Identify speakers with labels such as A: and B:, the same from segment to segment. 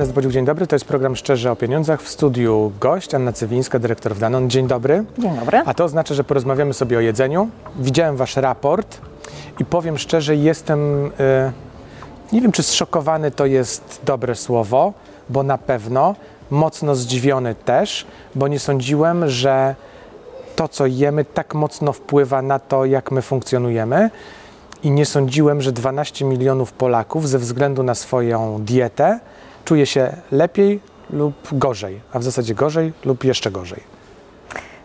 A: Ernest Bodziuk, dzień dobry. To jest program Szczerze o Pieniądzach. W studiu gość Anna Cywińska, dyrektor w Danon. Dzień dobry.
B: Dzień dobry.
A: A to oznacza, że porozmawiamy sobie o jedzeniu. Widziałem wasz raport i powiem szczerze, jestem, e, nie wiem czy zszokowany to jest dobre słowo, bo na pewno mocno zdziwiony też, bo nie sądziłem, że to, co jemy, tak mocno wpływa na to, jak my funkcjonujemy. I nie sądziłem, że 12 milionów Polaków ze względu na swoją dietę czuje się lepiej lub gorzej, a w zasadzie gorzej lub jeszcze gorzej.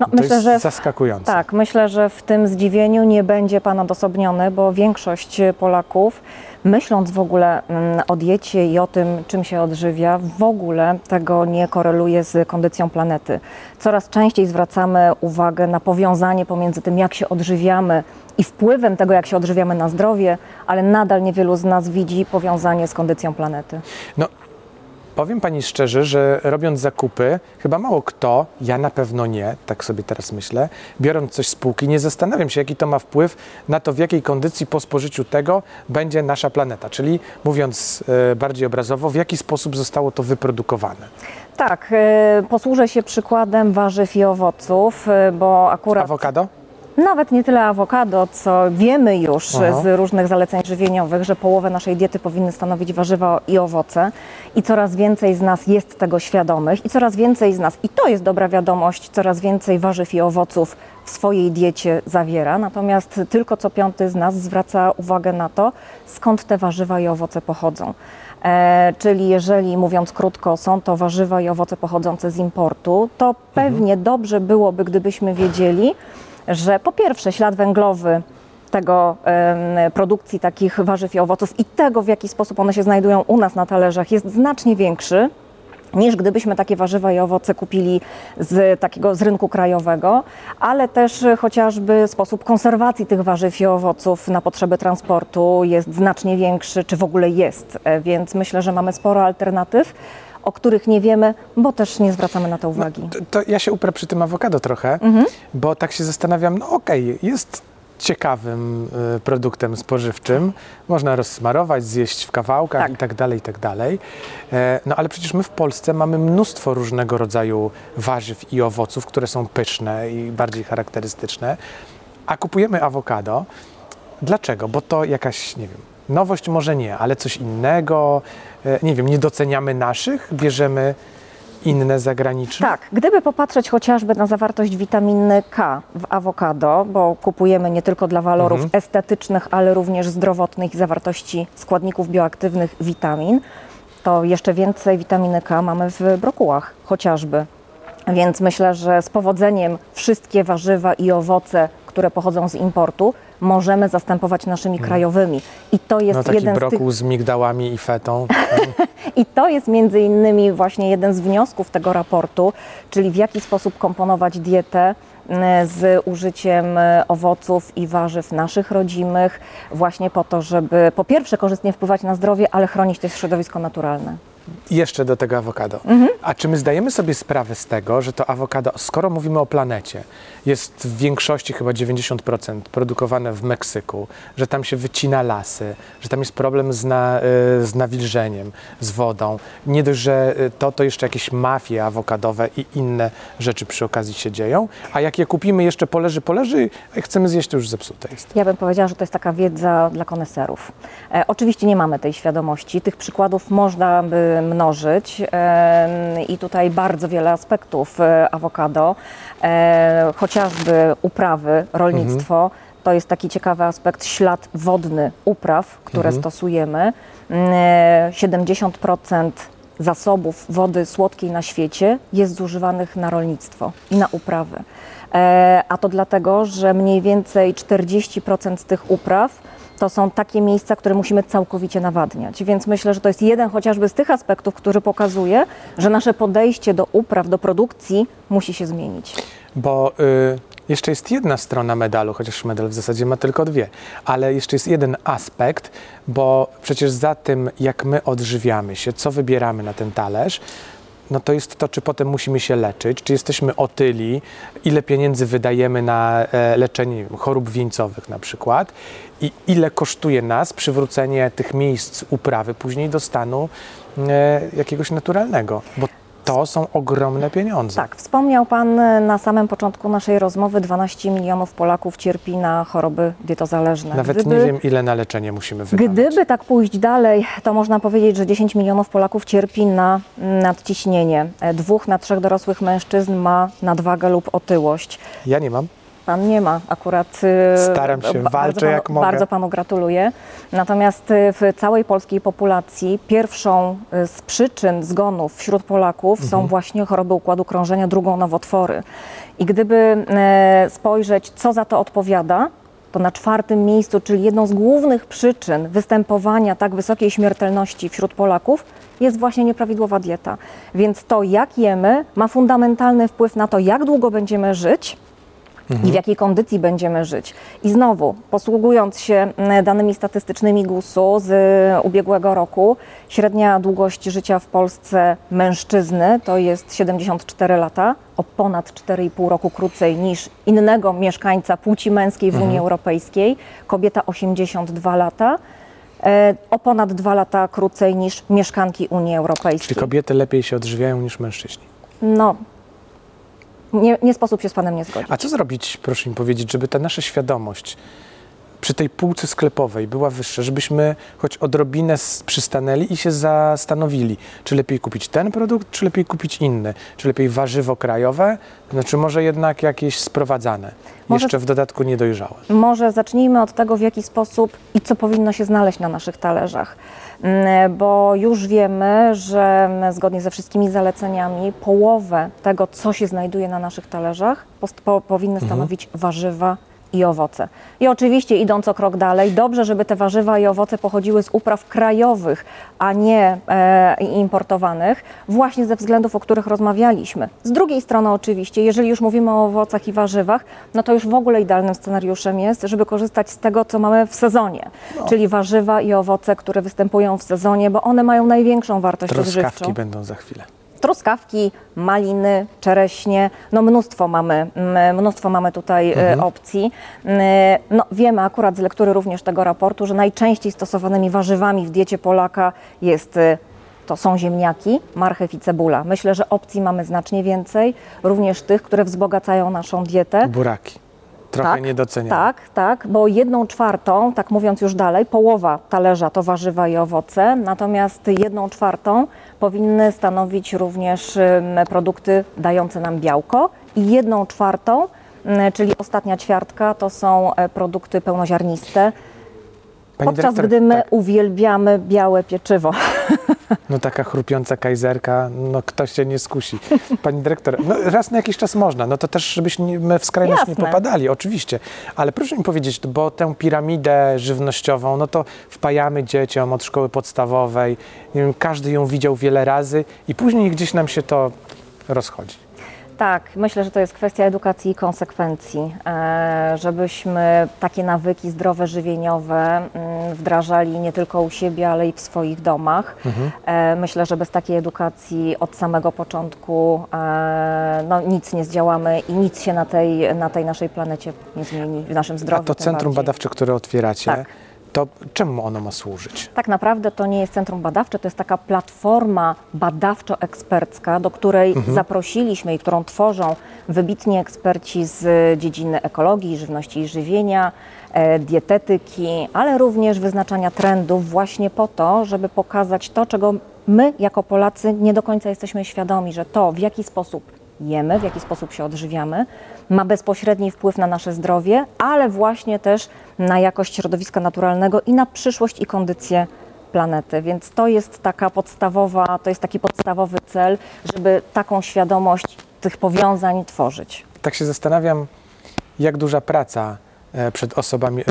B: No,
A: To
B: myślę,
A: jest
B: że
A: zaskakujące.
B: tak, myślę, że w tym zdziwieniu nie będzie Pan odosobniony, bo większość Polaków, myśląc w ogóle mm, o diecie i o tym, czym się odżywia, w ogóle tego nie koreluje z kondycją planety. Coraz częściej zwracamy uwagę na powiązanie pomiędzy tym, jak się odżywiamy i wpływem tego, jak się odżywiamy na zdrowie, ale nadal niewielu z nas widzi powiązanie z kondycją planety.
A: No, powiem pani szczerze, że robiąc zakupy, chyba mało kto, ja na pewno nie, tak sobie teraz myślę, biorąc coś z półki, nie zastanawiam się, jaki to ma wpływ na to, w jakiej kondycji po spożyciu tego będzie nasza planeta. Czyli mówiąc e, bardziej obrazowo, w jaki sposób zostało to wyprodukowane.
B: Tak, e, posłużę się przykładem warzyw i owoców, e, bo akurat.
A: Awokado?
B: Nawet nie tyle awokado, co wiemy już
A: Aha.
B: z różnych zaleceń żywieniowych, że połowę naszej diety powinny stanowić warzywa i owoce i coraz więcej z nas jest tego świadomych i coraz więcej z nas, i to jest dobra wiadomość, coraz więcej warzyw i owoców w swojej diecie zawiera, natomiast tylko co piąty z nas zwraca uwagę na to, skąd te warzywa i owoce pochodzą. E, czyli jeżeli mówiąc krótko, są to warzywa i owoce pochodzące z importu, to pewnie dobrze byłoby, gdybyśmy wiedzieli, że po pierwsze ślad węglowy tego produkcji takich warzyw i owoców i tego, w jaki sposób one się znajdują u nas na talerzach jest znacznie większy niż gdybyśmy takie warzywa i owoce kupili z takiego z rynku krajowego, ale też chociażby sposób konserwacji tych warzyw i owoców na potrzeby transportu jest znacznie większy, czy w ogóle jest, E, więc myślę, że mamy sporo alternatyw, o których nie wiemy, bo też nie zwracamy na to uwagi.
A: To, to ja się uprę przy tym awokado trochę, bo tak się zastanawiam, no okej, jest ciekawym y, produktem spożywczym, można rozsmarować, zjeść w kawałkach
B: Tak.
A: i tak dalej, i tak dalej. E, no ale przecież my w Polsce mamy mnóstwo różnego rodzaju warzyw i owoców, które są pyszne i bardziej charakterystyczne, a kupujemy awokado. Dlaczego? Bo to jakaś, nie wiem, nowość może nie, ale coś innego, e, nie wiem, nie doceniamy naszych, bierzemy inne zagraniczne.
B: Tak, gdyby popatrzeć chociażby na zawartość witaminy K w awokado, bo kupujemy nie tylko dla walorów
A: Mhm.
B: estetycznych, ale również zdrowotnych i zawartości składników bioaktywnych witamin, to jeszcze więcej witaminy K mamy w brokułach chociażby. Więc myślę, że z powodzeniem wszystkie warzywa i owoce, które pochodzą z importu, możemy zastępować naszymi krajowymi. I to jest
A: No taki
B: jeden z tych
A: brokuł z migdałami i fetą.
B: i to jest między innymi właśnie jeden z wniosków tego raportu, czyli w jaki sposób komponować dietę m, z użyciem e, owoców i warzyw naszych rodzimych, właśnie po to, żeby po pierwsze korzystnie wpływać na zdrowie, ale chronić też środowisko naturalne.
A: I jeszcze do tego awokado. A czy my zdajemy sobie sprawę z tego, że to awokado, skoro mówimy o planecie, jest w większości chyba 90% produkowane w Meksyku, że tam się wycina lasy, że tam jest problem z, na, y, z nawilżeniem, z wodą. Nie dość, że y, to, to jeszcze jakieś mafie awokadowe i inne rzeczy przy okazji się dzieją, a jak je kupimy jeszcze poleży, poleży, a chcemy zjeść, to już zepsute jest.
B: Ja bym powiedziała, że to jest taka wiedza dla koneserów. E, oczywiście nie mamy tej świadomości. Tych przykładów można by mnożyć i tutaj bardzo wiele aspektów e, awokado, e, chociażby uprawy, rolnictwo. To jest taki ciekawy aspekt, ślad wodny upraw, które stosujemy. Mm, e, 70% zasobów wody słodkiej na świecie jest zużywanych na rolnictwo i na uprawy. A to dlatego, że mniej więcej 40% z tych upraw to są takie miejsca, które musimy całkowicie nawadniać. Więc myślę, że to jest jeden chociażby z tych aspektów, który pokazuje, że nasze podejście do upraw, do produkcji musi się zmienić.
A: Bo y, jeszcze jest jedna strona medalu, chociaż medal w zasadzie ma tylko dwie, ale jeszcze jest jeden aspekt, bo przecież za tym, jak my odżywiamy się, co wybieramy na ten talerz, no to jest to, czy potem musimy się leczyć, czy jesteśmy otyli, ile pieniędzy wydajemy na e, leczenie chorób wieńcowych na przykład i ile kosztuje nas przywrócenie tych miejsc uprawy później do stanu e, jakiegoś naturalnego, bo to są ogromne pieniądze.
B: Tak, wspomniał Pan e, na samym początku naszej rozmowy, 12 milionów Polaków cierpi na choroby dietozależne.
A: Nawet nie wiem, ile na leczenie musimy wydać.
B: Gdyby tak pójść dalej, to można powiedzieć, że 10 milionów Polaków cierpi na nadciśnienie. E, Dwóch na trzech dorosłych mężczyzn ma nadwagę lub otyłość.
A: Ja nie mam.
B: Pan nie ma akurat. y,
A: Staram się,
B: ba-
A: walczę
B: bardzo panu,
A: jak mogę.
B: Bardzo panu gratuluję. Natomiast y, w całej polskiej populacji pierwszą y, z przyczyn zgonów wśród Polaków
A: Mhm.
B: są właśnie choroby układu krążenia, drugą nowotwory. I gdyby e, spojrzeć, co za to odpowiada, to na czwartym miejscu, czyli jedną z głównych przyczyn występowania tak wysokiej śmiertelności wśród Polaków, jest właśnie nieprawidłowa dieta. Więc to, jak jemy, ma fundamentalny wpływ na to, jak długo będziemy żyć i w jakiej kondycji będziemy żyć. I znowu, posługując się mm, danymi statystycznymi GUS-u z y, ubiegłego roku, średnia długość życia w Polsce mężczyzny to jest 74 lata, o ponad 4,5 roku krócej niż innego mieszkańca płci męskiej w Unii Europejskiej, kobieta 82 lata. e, O ponad 2 lata krócej niż mieszkanki Unii Europejskiej.
A: Czyli kobiety lepiej się odżywiają niż mężczyźni.
B: No, nie, nie sposób się z Panem nie zgodzić.
A: A co zrobić, proszę mi powiedzieć, żeby ta nasza świadomość przy tej półce sklepowej była wyższa, żebyśmy choć odrobinę przystanęli i się zastanowili, czy lepiej kupić ten produkt, czy lepiej kupić inny, czy lepiej warzywo krajowe, znaczy może jednak jakieś sprowadzane,
B: Może-
A: jeszcze w dodatku niedojrzałe.
B: Może zacznijmy od tego, w jaki sposób i co powinno się znaleźć na naszych talerzach. Mm, Bo już wiemy, że zgodnie ze wszystkimi zaleceniami połowę tego, co się znajduje na naszych talerzach, powinny stanowić warzywa i owoce. I oczywiście idąc o krok dalej, dobrze, żeby te warzywa i owoce pochodziły z upraw krajowych, a nie e, importowanych, właśnie ze względów, o których rozmawialiśmy. Z drugiej strony oczywiście, jeżeli już mówimy o owocach i warzywach, no to już w ogóle idealnym scenariuszem jest, żeby korzystać z tego, co mamy w sezonie, czyli warzywa i owoce, które występują w sezonie, bo one mają największą wartość odżywczą
A: Truskawki będą za chwilę.
B: Truskawki, maliny, czereśnie, no mnóstwo mamy, mnóstwo mamy tutaj e, opcji. Mm, No, wiemy akurat z lektury również tego raportu, że najczęściej stosowanymi warzywami w diecie Polaka jest e, to są ziemniaki, marchew i cebula. Myślę, że opcji mamy znacznie więcej, również tych, które wzbogacają naszą dietę.
A: Buraki. Trochę niedoceniane.
B: Tak, tak, bo jedną czwartą, tak mówiąc już dalej, połowa talerza to warzywa i owoce, natomiast jedną czwartą powinny stanowić również produkty dające nam białko i jedną czwartą, ym, czyli ostatnia ćwiartka, to są e, produkty pełnoziarniste,
A: Pani
B: podczas
A: dyrektor,
B: gdy my
A: tak,
B: uwielbiamy białe pieczywo.
A: no taka chrupiąca kajzerka, no ktoś się nie skusi. Pani dyrektor, no raz na jakiś czas można, no to też żebyśmy w skrajność nie
B: Jasne.
A: popadali, oczywiście. Ale proszę mi powiedzieć, bo tę piramidę żywnościową, no to wpajamy dzieciom od szkoły podstawowej, nie wiem, każdy ją widział wiele razy i później gdzieś nam się to rozchodzi.
B: Tak, myślę, że to jest kwestia edukacji i konsekwencji, e, żebyśmy takie nawyki zdrowe, żywieniowe mm, wdrażali nie tylko u siebie, ale i w swoich domach. E, Myślę, że bez takiej edukacji od samego początku e, no, nic nie zdziałamy i nic się na tej, na tej naszej planecie nie zmieni, w naszym
A: A
B: zdrowiu.
A: to
B: tym
A: centrum
B: bardziej.
A: badawcze, które otwieracie,
B: Tak.
A: To czemu ono ma służyć?
B: Tak naprawdę to nie jest centrum badawcze, to jest taka platforma badawczo-ekspercka, do której zaprosiliśmy i którą tworzą wybitni eksperci z dziedziny ekologii, żywności i żywienia, e, dietetyki, ale również wyznaczania trendów właśnie po to, żeby pokazać to, czego my jako Polacy nie do końca jesteśmy świadomi, że to w jaki sposób jemy, w jaki sposób się odżywiamy, ma bezpośredni wpływ na nasze zdrowie, ale właśnie też na jakość środowiska naturalnego i na przyszłość i kondycję planety. Więc to jest taka podstawowa, to jest taki podstawowy cel, żeby taką świadomość tych powiązań tworzyć.
A: Tak się zastanawiam, jak duża praca e, przed osobami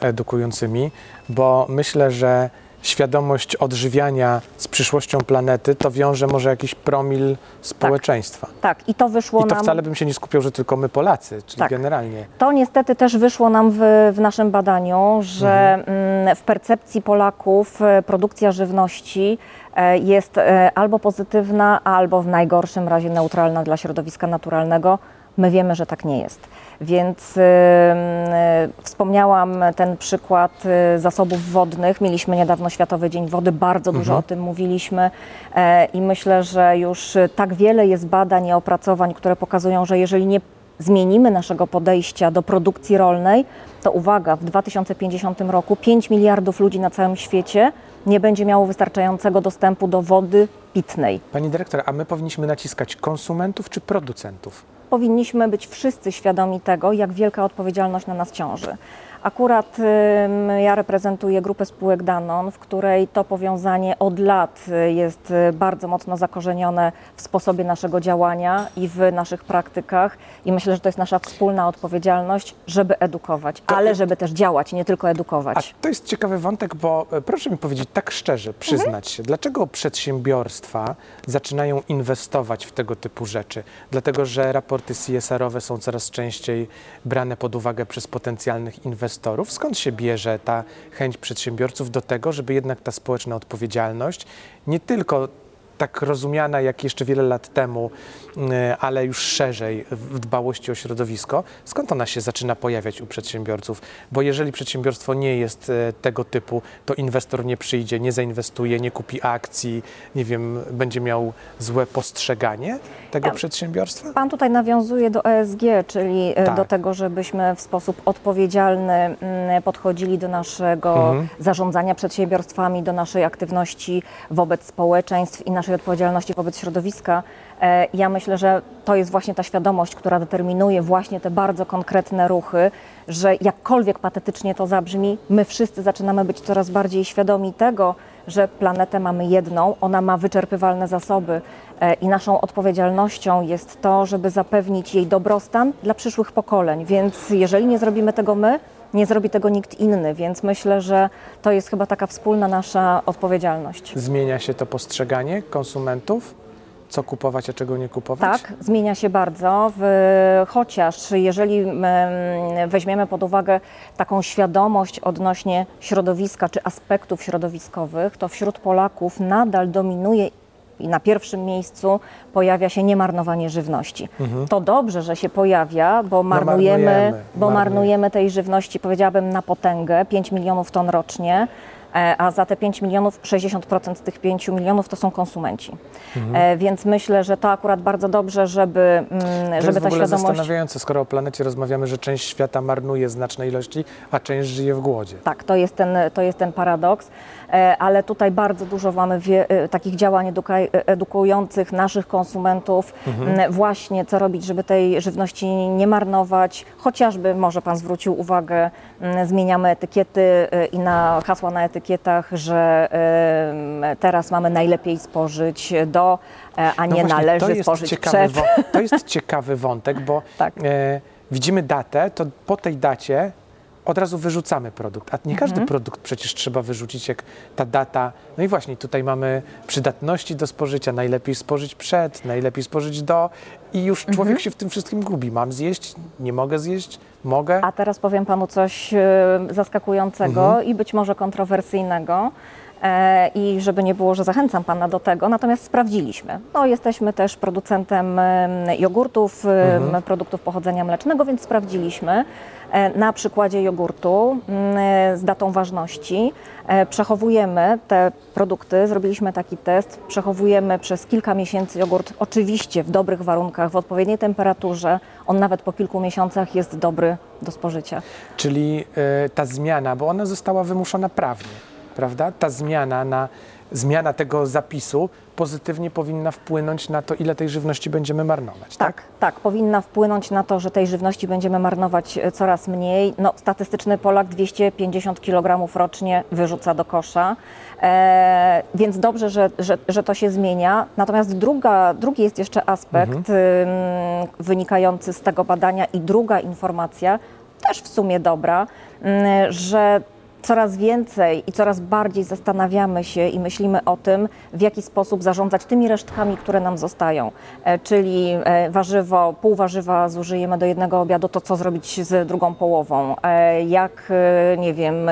A: edukującymi, bo myślę, że świadomość odżywiania z przyszłością planety, to wiąże może jakiś promil społeczeństwa.
B: Tak, i to wyszło
A: I to
B: nam.
A: wcale bym się nie skupiał, że tylko my Polacy, czyli
B: Tak.
A: generalnie.
B: To niestety też wyszło nam w, w naszym badaniu, że mm, w percepcji Polaków e, produkcja żywności e, jest e, albo pozytywna, albo w najgorszym razie neutralna dla środowiska naturalnego. My wiemy, że tak nie jest. Więc e, e, wspomniałam ten przykład e, zasobów wodnych. Mieliśmy niedawno Światowy Dzień Wody, bardzo dużo o tym mówiliśmy e, i myślę, że już tak wiele jest badań i opracowań, które pokazują, że jeżeli nie zmienimy naszego podejścia do produkcji rolnej, to uwaga, w 2050 roku 5 miliardów ludzi na całym świecie nie będzie miało wystarczającego dostępu do wody pitnej.
A: Pani dyrektor, a my powinniśmy naciskać konsumentów czy producentów?
B: Powinniśmy być wszyscy świadomi tego, jak wielka odpowiedzialność na nas ciąży. Akurat ja reprezentuję grupę spółek Danon, w której to powiązanie od lat y, jest y, bardzo mocno zakorzenione w sposobie naszego działania i w naszych praktykach i myślę, że to jest nasza wspólna odpowiedzialność, żeby edukować, ale żeby też działać, nie tylko
A: A
B: edukować.
A: to jest ciekawy wątek, bo e, proszę mi powiedzieć tak szczerze, przyznać się, dlaczego przedsiębiorstwa zaczynają inwestować w tego typu rzeczy? Dlatego, że raporty CSR-owe są coraz częściej brane pod uwagę przez potencjalnych inwestorów. Skąd się bierze ta chęć przedsiębiorców do tego, żeby jednak ta społeczna odpowiedzialność nie tylko tak rozumiana jak jeszcze wiele lat temu, y, ale już szerzej w dbałości o środowisko. Skąd ona się zaczyna pojawiać u przedsiębiorców? Bo jeżeli przedsiębiorstwo nie jest e, tego typu, to inwestor nie przyjdzie, nie zainwestuje, nie kupi akcji, nie wiem, będzie miał złe postrzeganie tego
B: Ja-
A: przedsiębiorstwa?
B: Pan tutaj nawiązuje do ESG, czyli e,
A: Tak.
B: do tego, żebyśmy w sposób odpowiedzialny mm, podchodzili do naszego
A: Mhm.
B: zarządzania przedsiębiorstwami, do naszej aktywności wobec społeczeństw i naszej odpowiedzialności wobec środowiska. E, Ja myślę, że to jest właśnie ta świadomość, która determinuje właśnie te bardzo konkretne ruchy, że jakkolwiek patetycznie to zabrzmi, my wszyscy zaczynamy być coraz bardziej świadomi tego, że planetę mamy jedną, ona ma wyczerpywalne zasoby e, i naszą odpowiedzialnością jest to, żeby zapewnić jej dobrostan dla przyszłych pokoleń. Więc jeżeli nie zrobimy tego my, nie zrobi tego nikt inny, więc myślę, że to jest chyba taka wspólna nasza odpowiedzialność.
A: Zmienia się to postrzeganie konsumentów? Co kupować, a czego nie kupować?
B: Tak, zmienia się bardzo, w, chociaż jeżeli weźmiemy pod uwagę taką świadomość odnośnie środowiska czy aspektów środowiskowych, to wśród Polaków nadal dominuje i na pierwszym miejscu pojawia się niemarnowanie żywności. To dobrze, że się pojawia, bo marnujemy,
A: marnujemy,
B: bo
A: marnujemy.
B: marnujemy tej żywności, powiedziałabym, na potęgę, 5 milionów ton rocznie. E, A za te 5 milionów, 60% z tych 5 milionów to są konsumenci. E, Więc myślę, że to akurat bardzo dobrze, żeby, mm,
A: To
B: żeby ta świadomość.
A: zastanawiające, skoro o planecie rozmawiamy, że część świata marnuje znaczne ilości, a część żyje w głodzie.
B: Tak, to jest ten, to jest ten paradoks, e, ale tutaj bardzo dużo mamy wie, takich działań edukujących naszych konsumentów, m, właśnie co robić, żeby tej żywności nie marnować. Chociażby, może Pan zwrócił uwagę, zmieniamy etykiety i na hasła na etykietach, że e, teraz mamy najlepiej spożyć do, e, a nie
A: No właśnie,
B: należy spożyć
A: ciekawy
B: przed.
A: To jest ciekawy wątek, bo
B: Tak.
A: e, widzimy datę, to po tej dacie od razu wyrzucamy produkt. A nie
B: Mhm.
A: każdy produkt przecież trzeba wyrzucić, jak ta data. No i właśnie tutaj mamy przydatności do spożycia, najlepiej spożyć przed, najlepiej spożyć do, i już
B: Mhm.
A: człowiek się w tym wszystkim gubi. Mam zjeść, nie mogę zjeść, mogę.
B: A teraz powiem panu coś e, zaskakującego
A: Mhm.
B: i być może kontrowersyjnego. E, I żeby nie było, że zachęcam pana do tego, natomiast sprawdziliśmy. No, jesteśmy też producentem em, jogurtów,
A: Mhm.
B: produktów pochodzenia mlecznego, więc sprawdziliśmy na przykładzie jogurtu m, e, z datą ważności. e, Przechowujemy te produkty, zrobiliśmy taki test, przechowujemy przez kilka miesięcy jogurt, oczywiście w dobrych warunkach, w odpowiedniej temperaturze. On nawet po kilku miesiącach jest dobry do spożycia.
A: Czyli e, ta zmiana, bo ona została wymuszona prawnie, prawda? Ta zmiana na zmiana tego zapisu pozytywnie powinna wpłynąć na to, ile tej żywności będziemy marnować, tak?
B: Tak, tak, powinna wpłynąć na to, że tej żywności będziemy marnować e, coraz mniej. No, statystyczny Polak 250 kg rocznie wyrzuca do kosza, e, więc dobrze, że, że, że to się zmienia. Natomiast druga, drugi jest jeszcze aspekt ym, wynikający z tego badania i druga informacja, też w sumie dobra, że coraz więcej i coraz bardziej zastanawiamy się i myślimy o tym, w jaki sposób zarządzać tymi resztkami, które nam zostają. E, Czyli e, warzywo, pół warzywa zużyjemy do jednego obiadu, to co zrobić z drugą połową? E, Jak, nie wiem,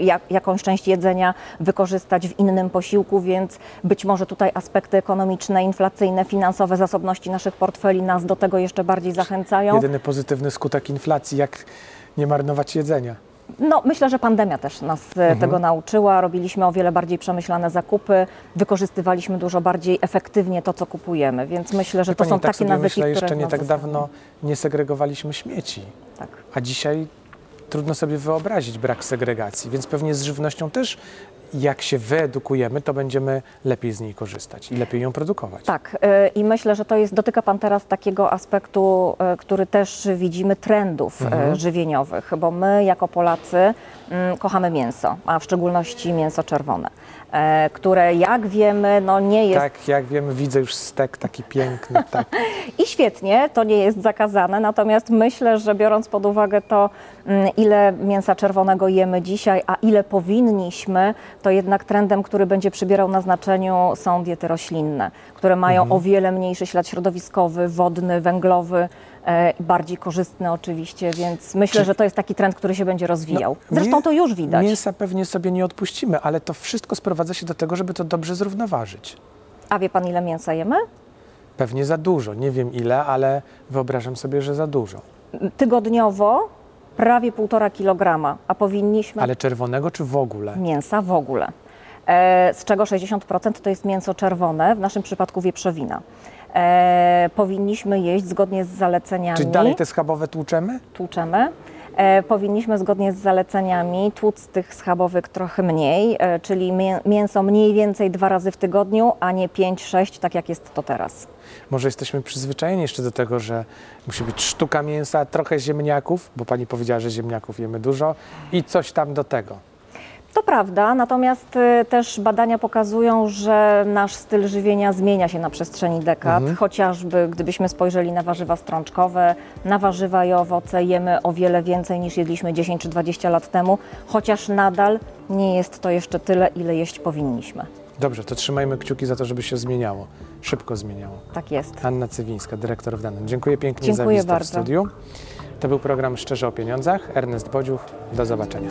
B: jak, jakąś część jedzenia wykorzystać w innym posiłku, więc być może tutaj aspekty ekonomiczne, inflacyjne, finansowe, zasobności naszych portfeli nas do tego jeszcze bardziej zachęcają.
A: Jedyny pozytywny skutek inflacji, jak nie marnować jedzenia.
B: No, myślę, że pandemia też nas e,
A: Mhm.
B: tego nauczyła. Robiliśmy o wiele bardziej przemyślane zakupy, wykorzystywaliśmy dużo bardziej efektywnie to, co kupujemy, więc myślę, że
A: Wie
B: to
A: pani,
B: są
A: tak
B: takie nawyki,
A: myślę,
B: które
A: jeszcze nie tak dawno nie segregowaliśmy śmieci,
B: Tak.
A: a dzisiaj trudno sobie wyobrazić brak segregacji, więc pewnie z żywnością też jak się wyedukujemy, to będziemy lepiej z niej korzystać i lepiej ją produkować.
B: Tak, e, i myślę, że to jest, dotyka Pan teraz takiego aspektu, e, który też widzimy, trendów e,
A: Mhm.
B: żywieniowych, bo my jako Polacy mm, kochamy mięso, a w szczególności mięso czerwone, które jak wiemy, no nie jest
A: Tak, jak wiemy, widzę już stek taki piękny, tak.
B: I świetnie, to nie jest zakazane, natomiast myślę, że biorąc pod uwagę to, mm, ile mięsa czerwonego jemy dzisiaj, a ile powinniśmy, to jednak trendem, który będzie przybierał na znaczeniu są diety roślinne, które mają
A: Mhm.
B: o wiele mniejszy ślad środowiskowy, wodny, węglowy. E, Bardziej korzystny oczywiście, więc myślę, że to jest taki trend, który się będzie rozwijał.
A: No,
B: Zresztą to już widać.
A: Mięsa pewnie sobie nie odpuścimy, ale to wszystko sprowadza się do tego, żeby to dobrze zrównoważyć.
B: A wie pan, ile mięsa jemy?
A: Pewnie za dużo, nie wiem ile, ale wyobrażam sobie, że za dużo.
B: Tygodniowo prawie 1,5 kg, a powinniśmy
A: Ale czerwonego czy w ogóle?
B: mięsa w ogóle. E, z czego 60% to jest mięso czerwone, w naszym przypadku wieprzowina. E, powinniśmy jeść zgodnie z zaleceniami.
A: Czy dalej te schabowe tłuczemy?
B: tłuczemy. E, powinniśmy zgodnie z zaleceniami tłuc tych schabowych trochę mniej, e, czyli mię- mięso mniej więcej dwa razy w tygodniu, a nie 5-6, tak jak jest to teraz.
A: Może jesteśmy przyzwyczajeni jeszcze do tego, że musi być sztuka mięsa, trochę ziemniaków, bo pani powiedziała, że ziemniaków jemy dużo i coś tam do tego.
B: To prawda, natomiast y, też badania pokazują, że nasz styl żywienia zmienia się na przestrzeni dekad. Chociażby gdybyśmy spojrzeli na warzywa strączkowe, na warzywa i owoce jemy o wiele więcej niż jedliśmy 10 czy 20 lat temu, chociaż nadal nie jest to jeszcze tyle, ile jeść powinniśmy.
A: Dobrze, to trzymajmy kciuki za to, żeby się zmieniało. Szybko zmieniało.
B: Tak jest.
A: Anna Cywińska, dyrektor w Danym. Dziękuję pięknie za
B: Dziękuję
A: wizytę w studiu. To był program Szczerze o Pieniądzach. Ernest Bodziuch. Do zobaczenia.